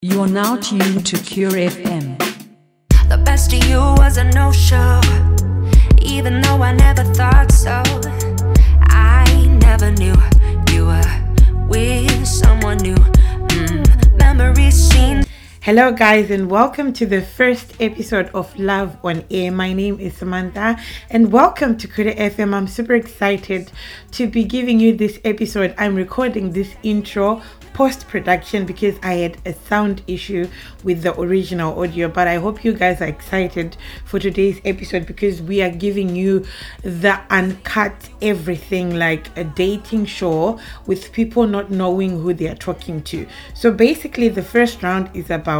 You're now tuned to Cure FM. The best of you was a no show, even though I never thought so. I never knew you were with someone new. Mm, memories seen. Hello, guys, and welcome to the first episode of Love on Air. My name is Samantha, and welcome to Kuda FM. I'm super excited to be giving you this episode. I'm recording this intro post production because I had a sound issue with the original audio. But I hope you guys are excited for today's episode because we are giving you the uncut everything like a dating show with people not knowing who they are talking to. So basically, the first round is about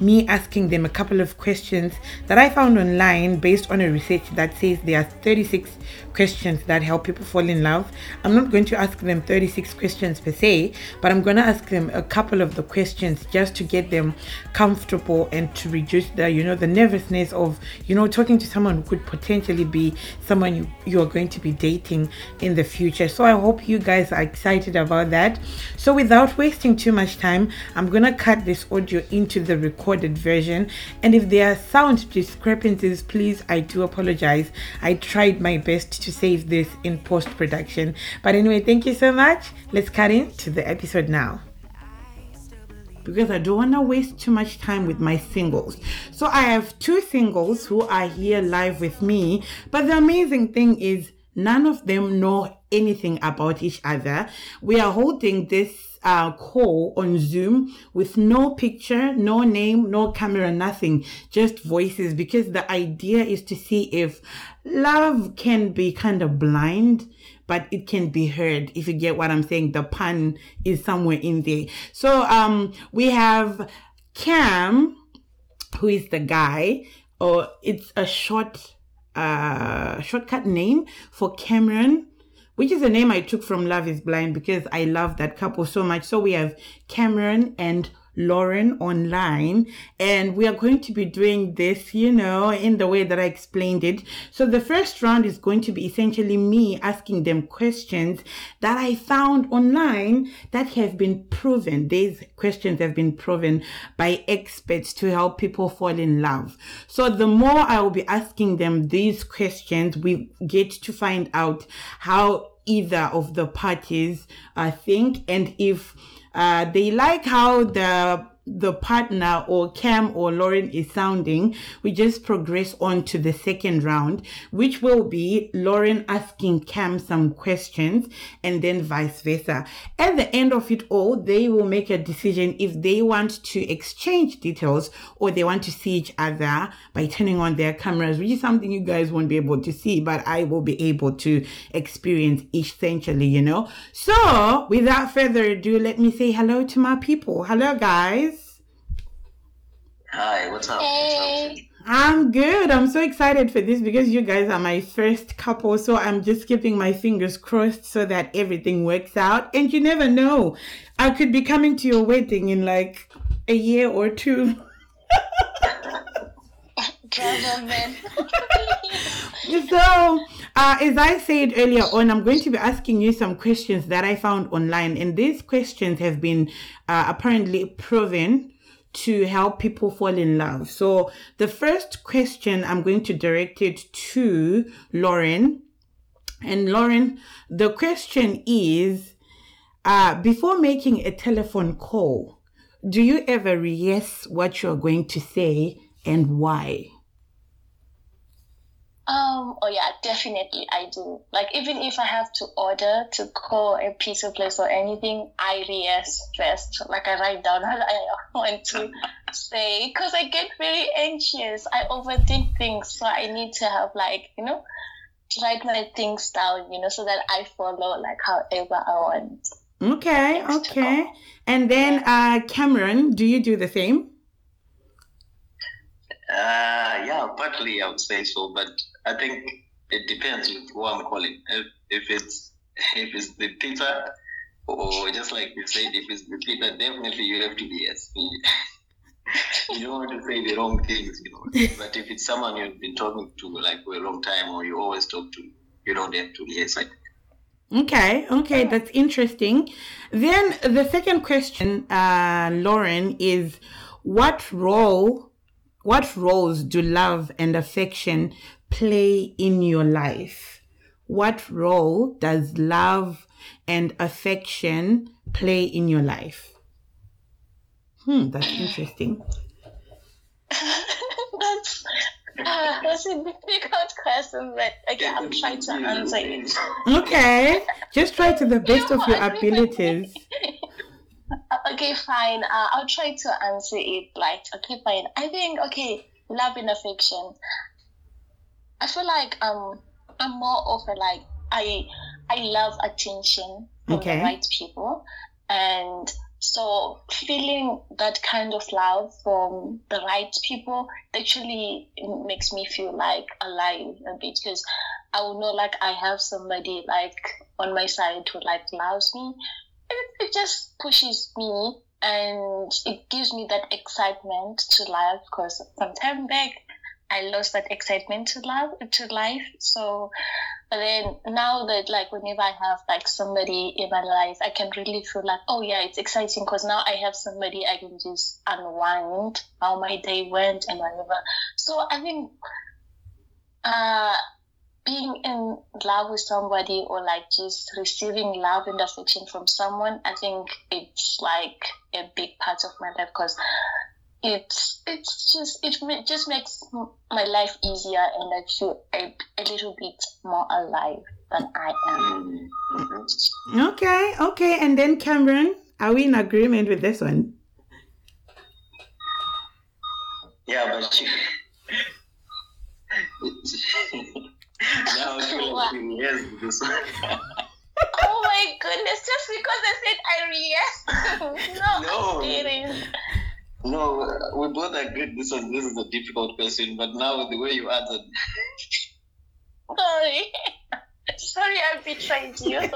me asking them a couple of questions that I found online based on a research that says there are 36 questions that help people fall in love. I'm not going to ask them 36 questions per se, but I'm going to ask them a couple of the questions just to get them comfortable and to reduce the, you know, the nervousness of, you know, talking to someone who could potentially be someone you, you are going to be dating in the future. So I hope you guys are excited about that. So without wasting too much time, I'm going to cut this audio into the recorded version. And if there are sound discrepancies, please, I do apologize. I tried my best to save this in post production. But anyway, thank you so much. Let's cut into the episode now because I don't want to waste too much time with my singles. So I have two singles who are here live with me, but the amazing thing is none of them know anything about each other. We are holding this uh, call on Zoom with no picture, no name, no camera, nothing, just voices because the idea is to see if love can be kind of blind but it can be heard if you get what I'm saying. The pun is somewhere in there. So um we have Cam, who is the guy, or it's a short uh shortcut name for Cameron which is a name I took from Love is Blind because I love that couple so much. So we have Cameron and Lauren online and we are going to be doing this, you know, in the way that I explained it. So the first round is going to be essentially me asking them questions that I found online that have been proven. These questions have been proven by experts to help people fall in love. So the more I will be asking them these questions, we get to find out how either of the parties uh, think and if uh, they like how the the partner or Cam or Lauren is sounding, we just progress on to the second round, which will be Lauren asking Cam some questions and then vice versa. At the end of it all, they will make a decision if they want to exchange details or they want to see each other by turning on their cameras, which is something you guys won't be able to see, but I will be able to experience essentially, you know. So without further ado, let me say hello to my people. Hello, guys. Hi, what's up? Hey. I'm good. I'm so excited for this because you guys are my first couple. So I'm just keeping my fingers crossed so that everything works out. And you never know. I could be coming to your wedding in like a year or two. So, uh, as I said earlier on, I'm going to be asking you some questions that I found online. And these questions have been uh, apparently proven to help people fall in love. So the first question I'm going to direct it to Lauren. And Lauren, the question is, uh, before making a telephone call, do you ever rehearse what you're going to say and why? Um, oh yeah, definitely I do. Like even if I have to order to call a pizza place or anything, I rehearse first. Like I write down what I want to say because I get very anxious. I overthink things, so I need to have like you know write my things down, you know, so that I follow like however I want. Okay, okay. And then, uh, Cameron, do you do the same? Uh, yeah, partly I would say so, but I think it depends with who I'm calling. If, if it's if it's the pizza, or just like you said, if it's the pizza, definitely you have to be yes. you don't want to say the wrong things, you know. But if it's someone you've been talking to like for a long time, or you always talk to, you don't have to yes. I Okay, okay, that's interesting. Then the second question, uh, Lauren, is what role, what roles do love and affection play in your life? What role does love and affection play in your life? Hmm, that's interesting. that's uh, that's a difficult question, but okay, I'll try to answer it. Okay, just try to the best of your abilities. okay, fine. Uh, I'll try to answer it Like, Okay, fine. I think okay, love and affection. I feel like um I'm more of a like I I love attention from Okay. the right people, and so feeling that kind of love from the right people actually makes me feel like alive a bit because I will know like I have somebody like on my side who like loves me. It, it just pushes me and it gives me that excitement to life because some time back I lost that excitement to love to life. So but then now that like whenever I have like somebody in my life, I can really feel like, oh yeah, it's exciting because now I have somebody I can just unwind how my day went and whatever. So I think uh being in love with somebody or like just receiving love and affection from someone, I think it's like a big part of my life because it's it's just it just makes my life easier and I feel a, a little bit more alive than I am. Mm, mhm. Okay, okay, and then Cameron, are we in agreement with this one? Yeah, but you. now I feel like saying yes to this one. Oh my goodness! Just because I said I yes, no, No. I'm kidding. No, we both agreed this was this is a difficult question, but now the way you answered, Sorry, sorry, I betrayed you.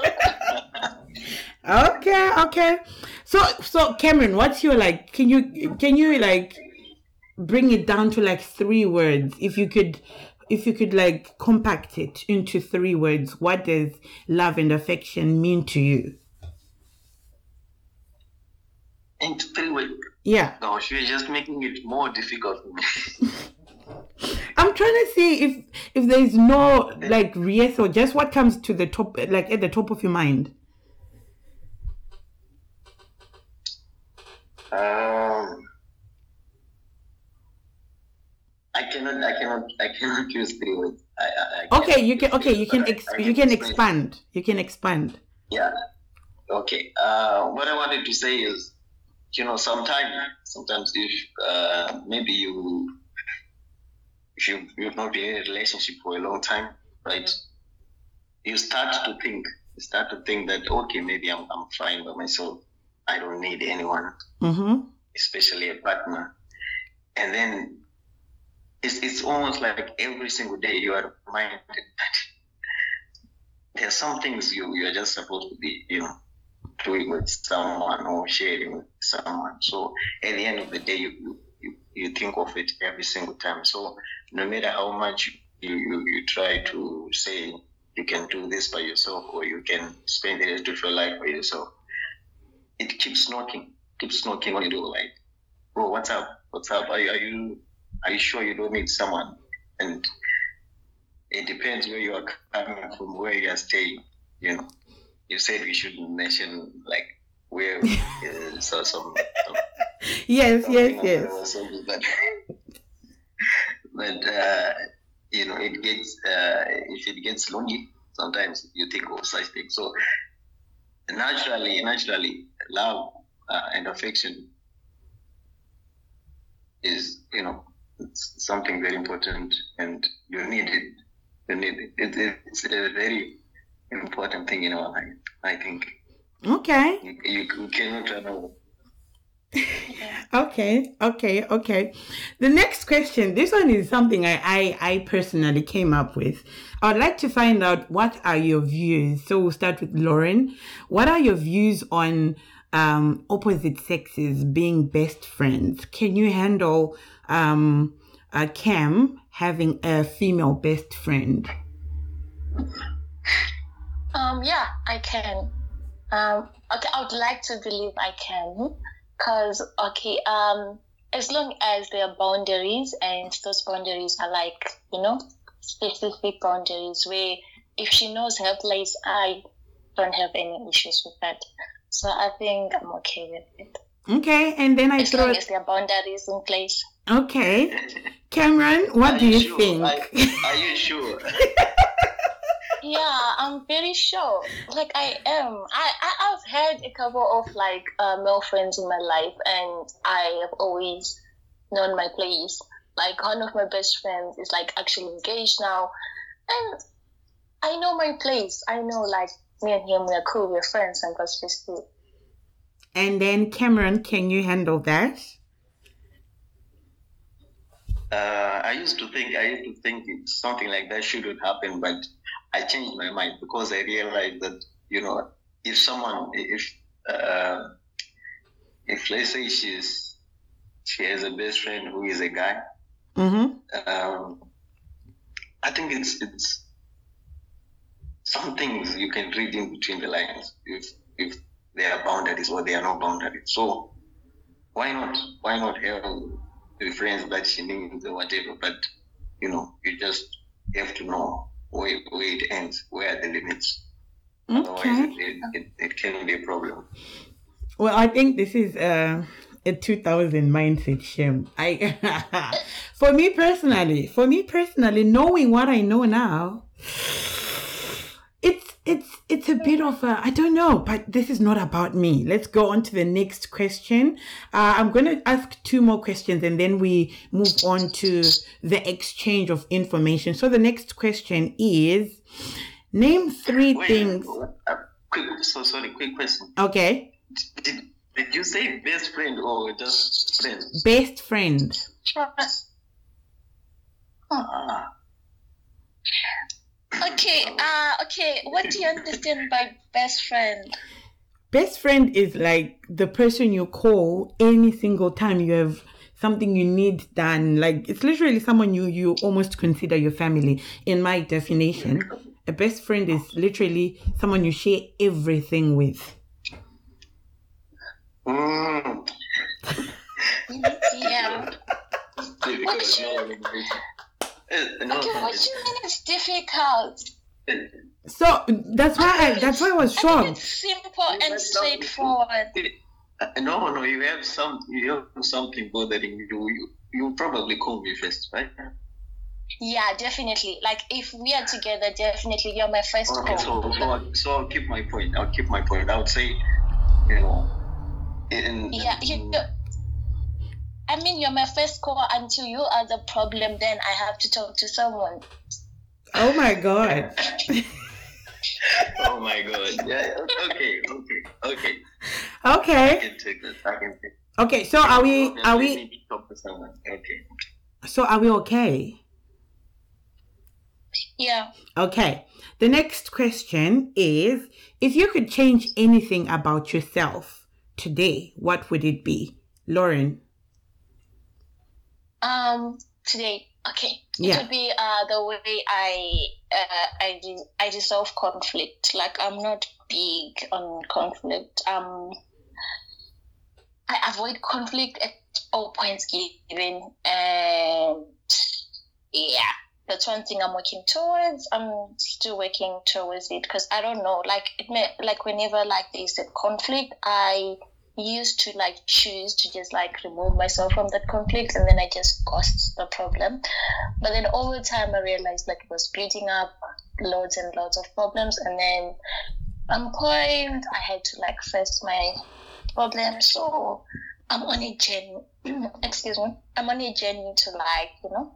Okay, okay. So, so Cameron, what's your like? Can you can you like bring it down to like three words? If you could, if you could like compact it into three words, what does love and affection mean to you? into three ways. Yeah, Gosh, you're just making it more difficult for me. I'm trying to see if if there's no like yes or just what comes to the top, like at the top of your mind. Um, I cannot, I cannot, I cannot use three words. I, I, Okay, you can. Okay, you can. Ex- but I- I you can expand. You can expand. Yeah. Okay. Uh, what I wanted to say is, you know, sometimes, sometimes if uh, maybe you, if you you've not been in a relationship for a long time, right? You start to think, you start to think that okay, maybe I'm I'm fine by myself. I don't need anyone, Mm-hmm. especially a partner. And then it's it's almost like every single day you are reminded that there are some things you you are just supposed to be, you know, doing with someone or sharing with someone. So at the end of the day, you you, you, you think of it every single time. So no matter how much you, you, you try to say you can do this by yourself or you can spend the rest of your life by yourself, it keeps knocking, keeps knocking on your door like, bro, what's up? What's up? Are are you are you sure you don't need someone? And it depends where you are coming from, where you are staying. You know, you said we shouldn't mention like where uh, so some, some Yes, yes, yes. but but uh, you know it gets uh, if it gets lonely sometimes you think of such things. So naturally naturally love uh, and affection is you know it's something very important and you need it. You need it, it it's a very important thing in our life i think Okay. you, you, you cannot run away Okay, okay, okay. The next question, this one is something I, I, I personally came up with. I would like to find out what are your views. So we'll start with Lauren. What are your views on um, opposite sexes being best friends? Can you handle um, a Cam having a female best friend? Um, yeah, I can. Um, okay, I would like to believe I can, cause okay, um, as long as there are boundaries and those boundaries are like you know specific boundaries where if she knows her place, I don't have any issues with that. So I think I'm okay with it. Okay, and then I As throw. long as there are boundaries in place. Okay, Cameron, what Are do you sure? think? Are, are you sure? Yeah, I'm very sure. Like I am. I, I I've had a couple of like uh, male friends in my life, and I have always known my place. Like one of my best friends is like actually engaged now, and I know my place. I know like me and him we're cool, we're friends, and that's just it. And then Cameron, can you handle that? Uh, I used to think I used to think it, something like that shouldn't happen, but I changed my mind because I realized that you know if someone if uh, if let's say she's she has a best friend who is a guy, Mm-hmm. um, I think it's it's some things you can read in between the lines if if there are boundaries or they are not boundaries. So why not why not have the friends that she needs or whatever? But you know, you just have to know where, where it ends, where are the limits. Otherwise, Okay. it, it, it can be a problem. Well, I think this is uh, a 2000 mindset, Shem. I, for me personally, for me personally, knowing what I know now, it's it's it's a bit of a I don't know, but this is not about me. Let's go on to the next question. Uh, I'm going to ask two more questions and then we move on to the exchange of information. So the next question is, name three Wait, things. uh, quick, so sorry, quick question. Okay, Did, did you say best friend or just friend? best friend. Ah, Okay, uh okay, what do you understand by best friend? Best friend is like the person you call any single time you have something you need done. Like it's literally someone you you almost consider your family. In my definition, a best friend is literally someone you share everything with. mm. Yeah. Because no one is- no, Okay, what do you mean it's difficult? So that's why I that's why I was I shocked. it's simple and straightforward. Uh, no, no, you have some, you have something bothering you. You, you probably call me first, right? Yeah, definitely. Like if we are together, definitely you're my first Okay, call. so, so, I- so I'll keep my point. I'll keep my point. I would say, you know, in, Yeah, you know. I mean, you're my first call until you are the problem. Then I have to talk to someone. Oh my god. oh my god. Yeah. Okay. Okay. Okay. I Okay. can take that. I can take. Okay. So are we are we talk to someone. Okay. so are we okay? Yeah. Okay. The next question is if you could change anything about yourself today, what would it be? Lauren. Um. Today, okay. It Yeah. would be uh the way I uh I I resolve conflict. Like I'm not big on conflict. Um. I avoid conflict at all points given, and yeah, that's one thing I'm working towards. I'm still working towards it because I don't know, like it may like whenever like there's a conflict, I used to like choose to just like remove myself from that conflict and then I just caused the problem. But then over time I realized like it was building up loads and loads of problems and then one point I had to like face my problem. So I'm on a journey excuse me. I'm on a journey to like, you know,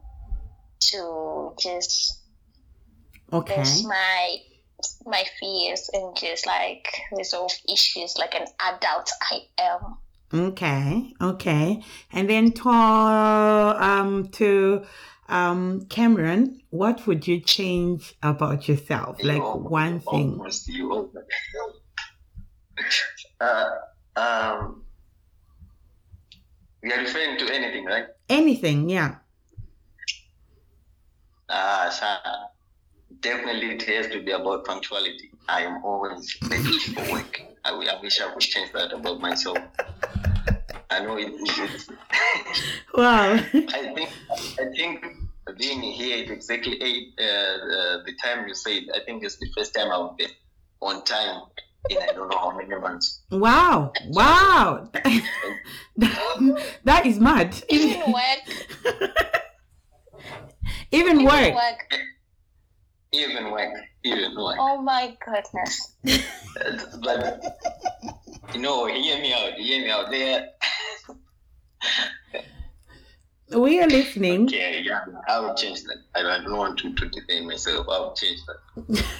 to just Okay. face my my fears and just like resolve issues like an adult I am. Okay. Okay. And then to um to um Cameron, what would you change about yourself? You Like almost- one thing. Almost, you. Uh, um, we are referring to anything, right? Anything, yeah. Ah, sa definitely it has to be about punctuality. I am always ready for work. I, I wish I could change that about myself. I know it, it's, Wow. I think I think being here at exactly eight uh, uh, the time you said I think it's the first time I've been on time in I don't know how many months. Wow. Wow. that is mad. Even work. Even Even work. Work. Even when, even work. Oh my goodness. But you know, hear me out, hear me out. There, We are listening. yeah, yeah. I will change that. I don't want to, to defend myself. I will change that.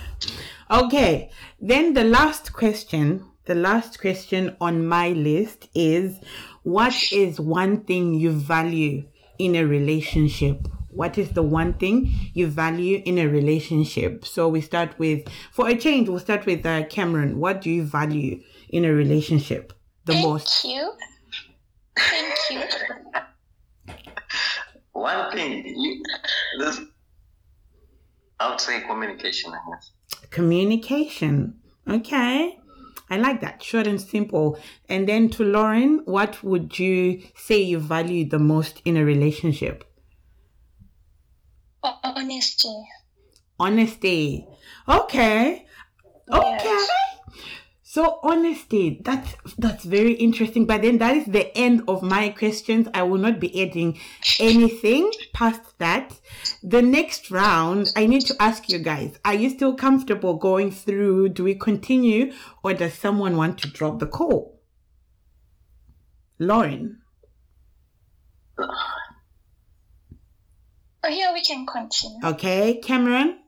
Okay. Then the last question, the last question on my list is what is one thing you value in a relationship? What is the one thing you value in a relationship? So we start with, for a change, we'll start with uh, Cameron. What do you value in a relationship the Thank most? you. Thank you. One thing, you, this, I would say communication. I guess. Communication. Okay. I like that. Short and simple. And then to Lauren, what would you say you value the most in a relationship? Honesty. Honesty. Okay. Okay. Yes. So honesty, that's that's very interesting. But then that is the end of my questions. I will not be adding anything past that. The next round, I need to ask you guys, are you still comfortable going through? Do we continue or does someone want to drop the call? Lauren. Uh, Oh, here we can continue. Okay, Cameron.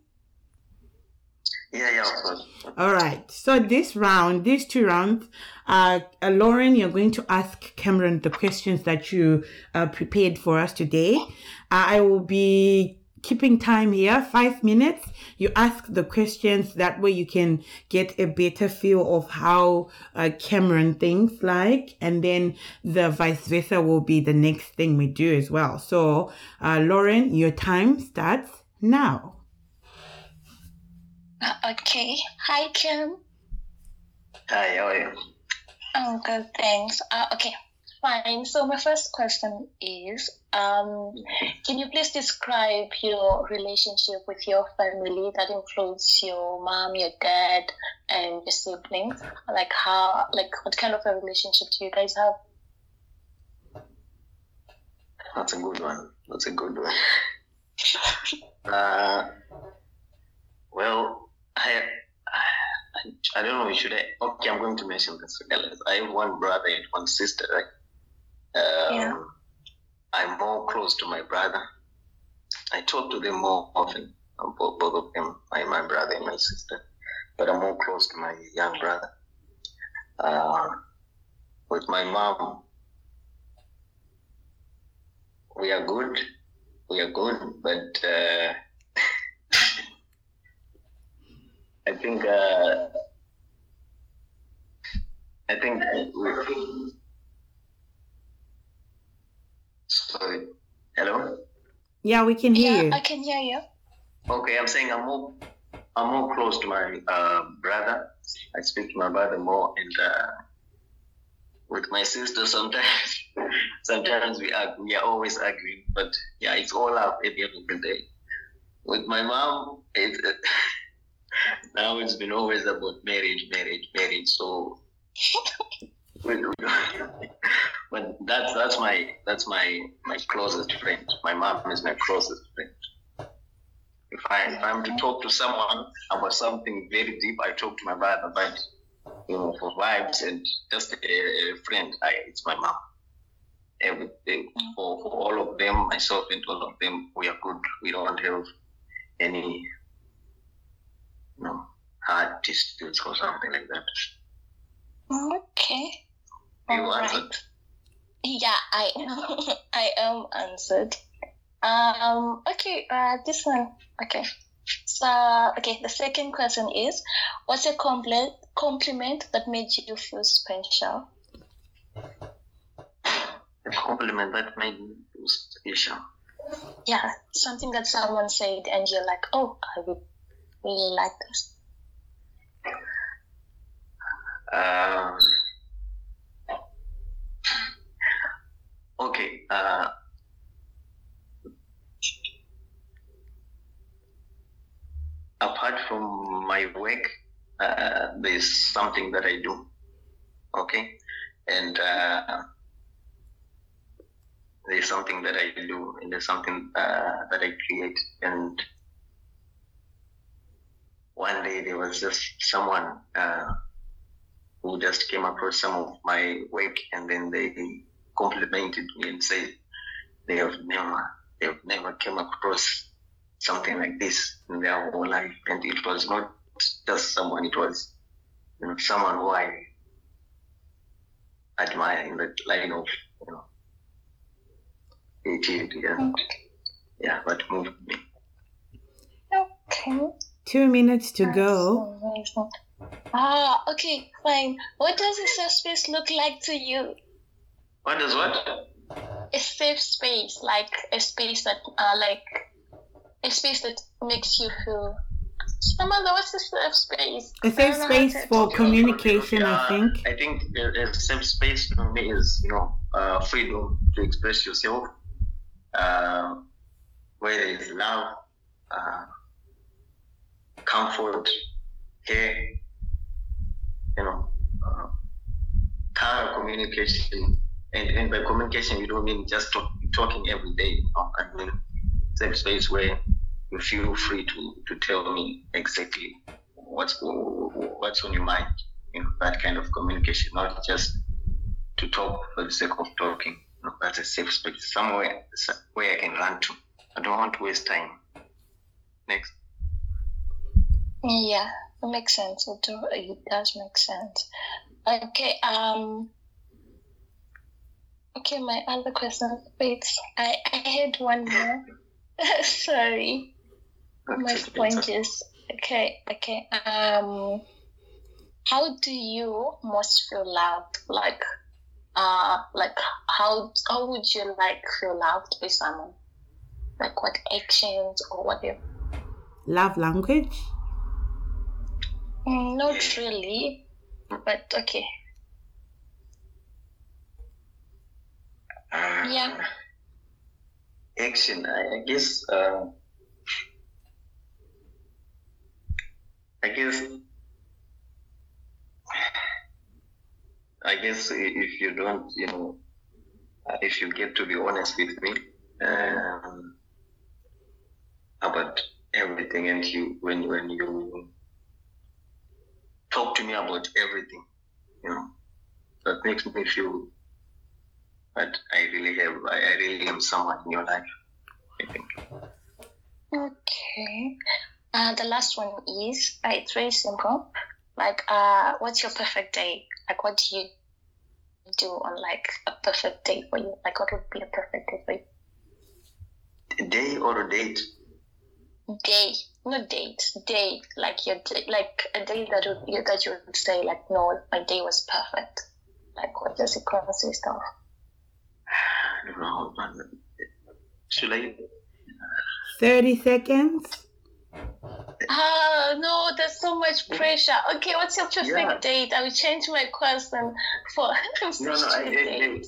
Yeah, yeah, of course. All right. So this round, these two rounds, uh, uh, Lauren, you're going to ask Cameron the questions that you uh, prepared for us today. Uh, I will be keeping time here, five minutes. You ask the questions that way you can get a better feel of how uh, Cameron thinks like, and then the vice versa will be the next thing we do as well. So, uh, Lauren, your time starts now. Uh, okay. Hi, Kim. Hi, how are you? I'm good, thanks. Uh, okay, fine. So my first question is, um, can you please describe your relationship with your family? That includes your mom, your dad, and your siblings. Like how, like what kind of a relationship do you guys have? That's a good one. That's a good one. uh, well, I, I, I don't know. Should I? Okay, I'm going to mention this. I have one brother and one sister. Right? Um, Yeah. I'm more close to my brother. I talk to them more often. Both, both of them, my, my brother and my sister. But I'm more close to my young brother. Uh, with my mom, we are good. We are good, but uh, I think uh, I think we, sorry. Hello. Yeah, we can hear Yeah, you. I can hear you. Okay, I'm saying I'm more I'm more close to my uh, brother. I speak to my brother more, and uh, with my sister sometimes. sometimes we argue. We are always arguing, but yeah, it's all up at the end of the day. With my mom, it, now it's been always about marriage, marriage, marriage. So, we- we- but that's my that's my my closest friend. My mom is my closest friend. If I if I'm to talk to someone about something very deep, I talk to my brother. But you know, for vibes and just a, a friend, I, it's my mom. Everything eh, for, for all of them, myself and all of them, we are good. We don't have any, you know, hard disputes or something like that. Okay. You answered. Yeah, I I am answered. Um. Okay. Uh. This one. Okay. So okay. The second question is, what's a compliment compliment that made you feel special? A compliment that made me feel special. Yeah, something that someone said and you're like, oh, I would really like this? Um, okay. Uh, apart uh, there's something that I do. Okay, and uh, there's something that I do, and there's something uh, that I create. And one day there was just someone uh, who just came across some of my work, and then they complimented me and said they have never, they have never came across something like this in their whole life, and it was not just someone; it was you know someone who I admire in the line of you know creativity and yeah, what moved me. Okay. Two minutes to That's go. amazing. Ah, okay, fine. What does a safe space look like to you? What does what? A safe space, like a space that, uh, like a space that makes you feel. Samantha, what's a safe space? A I safe don't know space for Okay, communication, okay, I think. I think a a safe space for me is, you know, uh, freedom to express yourself, uh, where there is love, uh, comfort, care, you know, uh, thorough communication. And, and by communication, we don't mean just talk, talking every day. You know? I mean, safe space where you feel free to, to tell me exactly what's what's on your mind. You know, that kind of communication, not just to talk for the sake of talking. You know, that's a safe space, somewhere where I can run to. I don't want to waste time. Next. Yeah, it makes sense. It does make sense. Okay, um, okay, my other question. Wait, I, I had one more. Sorry, my point is Okay, okay. Um, how do you most feel loved? Like, uh, like how how would you like feel loved by someone? Like what actions or whatever? Love language. Mm, not really, but okay. Uh, Yeah. Action. I, I guess. Uh, I guess. I guess if you don't, you know, uh, if you get to be honest with me um, about everything, and you when when you talk to me about everything, you know, that makes me feel that I really have, I, I really am someone in your life. I think. Okay. Uh, the last one is uh, it's very simple. Like, uh, what's your perfect day? Like, what do you do on like a perfect day for you? Like, what would be a perfect day for you? A day or a date? Day, not date. Day, like your day, like a day that would you that you would say like, no, my day was perfect. Like, what does it consist of? I don't know. Should I? 30 seconds. Ah, no, there's so much pressure. Okay, what's your perfect Yeah. date? I will change my question for No, no. I, I.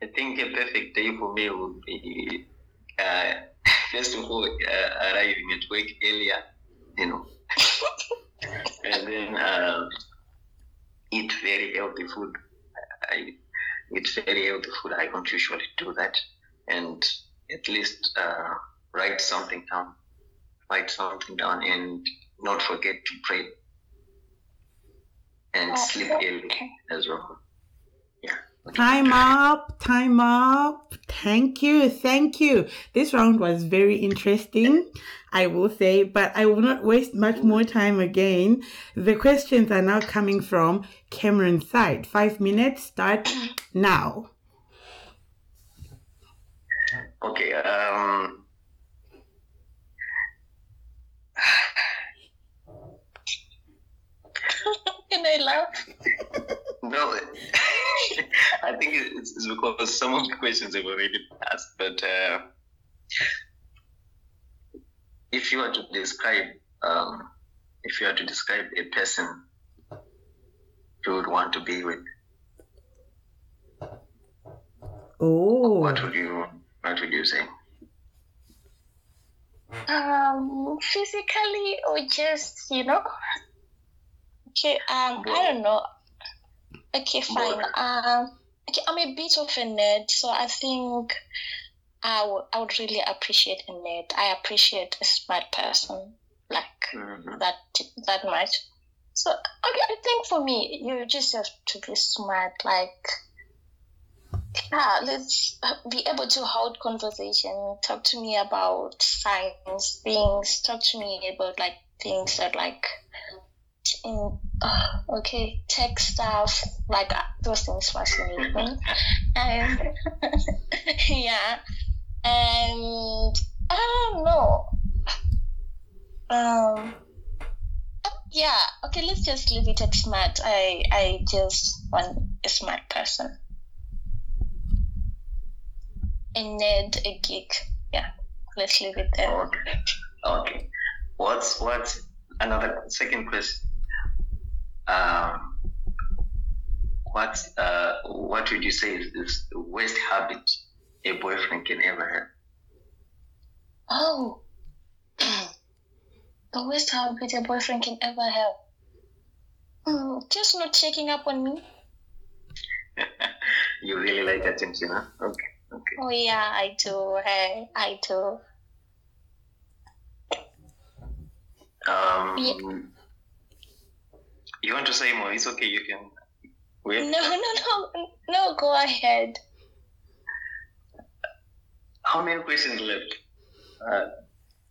I think a perfect day for me would be uh, first of all uh, arriving at work earlier, you know, and then uh, eat very healthy food. I eat very healthy food. I don't usually do that, and at least uh, write something down. Write something down, and not forget to pray, and Oh, sleep early okay. as well. Yeah. Time up, time up. Thank you, thank you. This round was very interesting, I will say, but I will not waste much more time again. The questions are now coming from Cameron's side. Five minutes, start now. Okay. Um, Can I laugh? no, I think it's, it's because some of the questions have already been asked. But uh, if you were to describe um, if you had to describe a person you would want to be with, Oh, what would you what would you say? Um, physically or just you know? Okay. Um, I don't know. Okay, fine. Um, okay, I'm a bit of a nerd, so I think I would I would really appreciate a nerd. I appreciate a smart person like Mhm. that that much. So okay, I think for me, you just have to be smart. Like, yeah, let's be able to hold conversation. Talk to me about science things. Talk to me about like things that like in uh, okay tech stuff like uh, those things fascinate me and yeah and i don't know um yeah okay let's just leave it at smart i i just want a smart person a nerd a geek yeah let's leave it there Okay. Okay. What's what's another second question? Um, what's uh, what would you say is, is the worst habit a boyfriend can ever have? Oh, the worst habit a boyfriend can ever have. Hmm, just not checking up on me. You really like attention, huh? Okay. Okay. Oh yeah, I do. Hey, I do. Um, Yeah. You want to say more? It's okay. You can. Wait. No, no, no, no. Go ahead. How many questions left? Uh,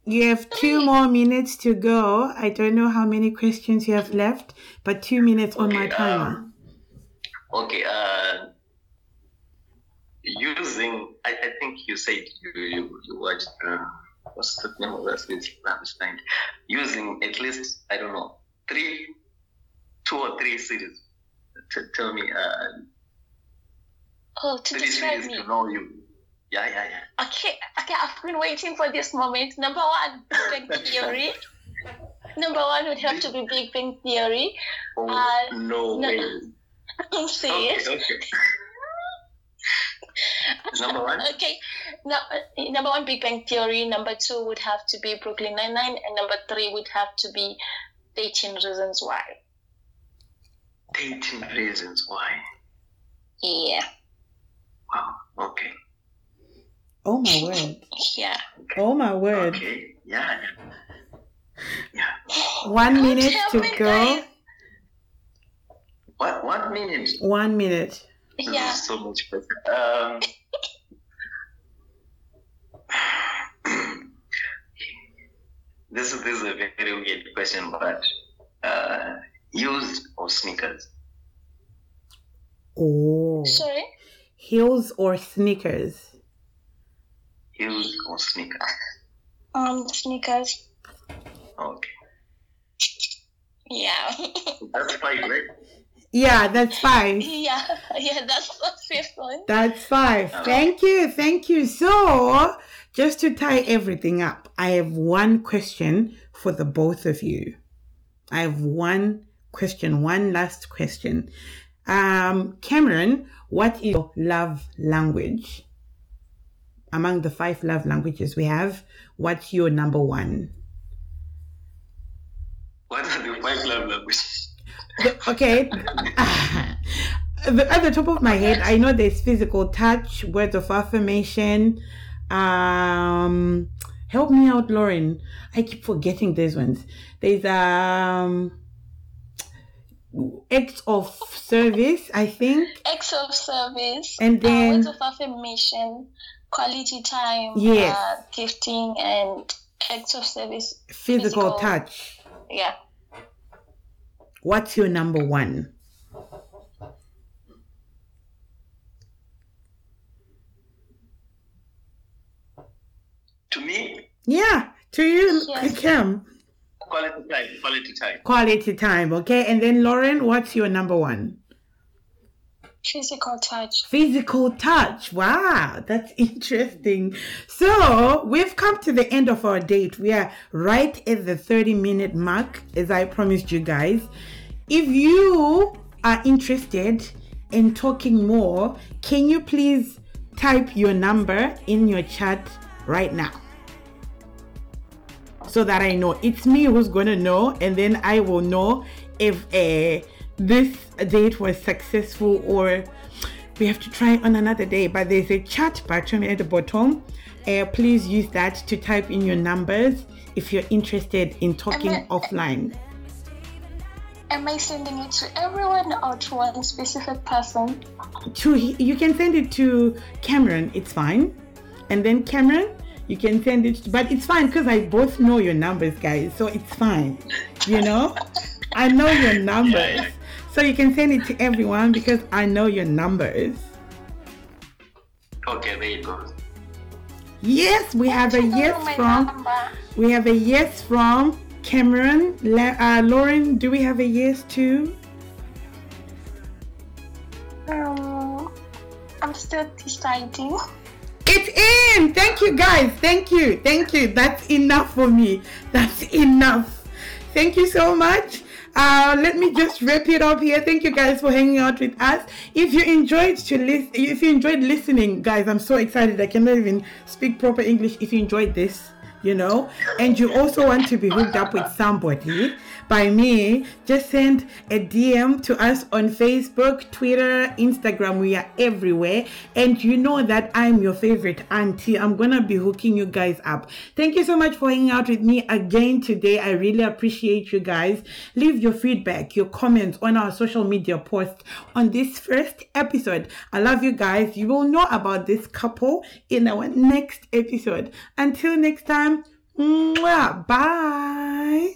you have two more minutes to go. I don't know how many questions you have left, but two minutes on my Okay, timer. um, okay. Uh, using, I, I think you said you you, you watched. Uh, what's the name of that with Rammstein? Using at least I don't know three, two or three cities. T- tell me, uh, Oh, to three describe cities me. to know you. Yeah, yeah, yeah. Okay, okay. I've been waiting for this moment. Number one, Big Bang Theory. Number one would have to be Big Bang Theory. Oh Uh, no, no. way. I'm Okay, serious. okay. Number one. Okay, no, uh, number one, Big Bang Theory. Number two would have to be Brooklyn Nine Nine, and number three would have to be Thirteen Reasons Why. Thirteen reasons why. Yeah, Wow. Okay. Oh my word. yeah. Oh my word. Okay. Yeah. Yeah. One minute to go. guys. What? One minute. One minute. This Yeah. is so much better. Um, this is this is a very weird question, but uh, used or sneakers? Oh. Sorry. Heels or sneakers? Heels or sneakers? Um, sneakers. Okay. Yeah. That's five, right? Yeah, that's five. yeah. Yeah. That's the fifth one. That's five. Thank you. Thank you. So, just to tie everything up, I have one question for the both of you. I have one question, one last question. Um, Cameron, what is your love language? Among the five love languages we have, what's your number one? What are the five love languages? Okay. The- At the top of my head, I know there's physical touch, words of affirmation. Um, help me out, Lauren. I keep forgetting these ones. There's um, acts of service, I think. Acts of service. And uh, then- words of affirmation, quality time. Yes. Uh, gifting and acts of service. Physical, Physical. touch. Yeah. What's your number one? To me, Yeah, to you, Yes. Cam. quality time. Quality time. Quality time, okay? And then Lauren, what's your number one? Physical touch. Physical touch. Wow, that's interesting. So, we've come to the end of our date. We are right at the 30 minute mark, as I promised you guys. If you are interested in talking more, can you please type your number in your chat right now? So that I know it's me who's gonna know, and then I will know if uh, this date was successful or we have to try on another day. But there's a chat button at the bottom. Uh, please use that to type in your numbers if you're interested in talking then- offline. Am I sending it to everyone or to one specific person? to you can send it to Cameron. It's fine, and then Cameron, you can send it. But it's fine because I both know your numbers, guys. So it's fine. You know, I know your numbers, so you can send it to everyone because I know your numbers. Okay, there you go. Yes, we have a You know yes my from. number. We have a yes from Cameron. La- uh, Lauren, do we have a yes too? Um, I'm still deciding. It's in. Thank you, guys. Thank you. Thank you. That's enough for me. That's enough. Thank you so much. Uh, let me just wrap it up here. Thank you guys for hanging out with us. If you enjoyed to listen, if you enjoyed listening, guys, I'm so excited. I cannot even speak proper English. If you enjoyed this, you know, and you also want to be hooked up with somebody by me, just send a DM to us on Facebook, Twitter, Instagram. We are everywhere. And you know that I'm your favorite auntie. I'm gonna be hooking you guys up. Thank you so much for hanging out with me again today. I really appreciate you guys. Leave your feedback, your comments on our social media posts on this first episode. I love you guys. You will know about this couple in our next episode. Until next time, bye.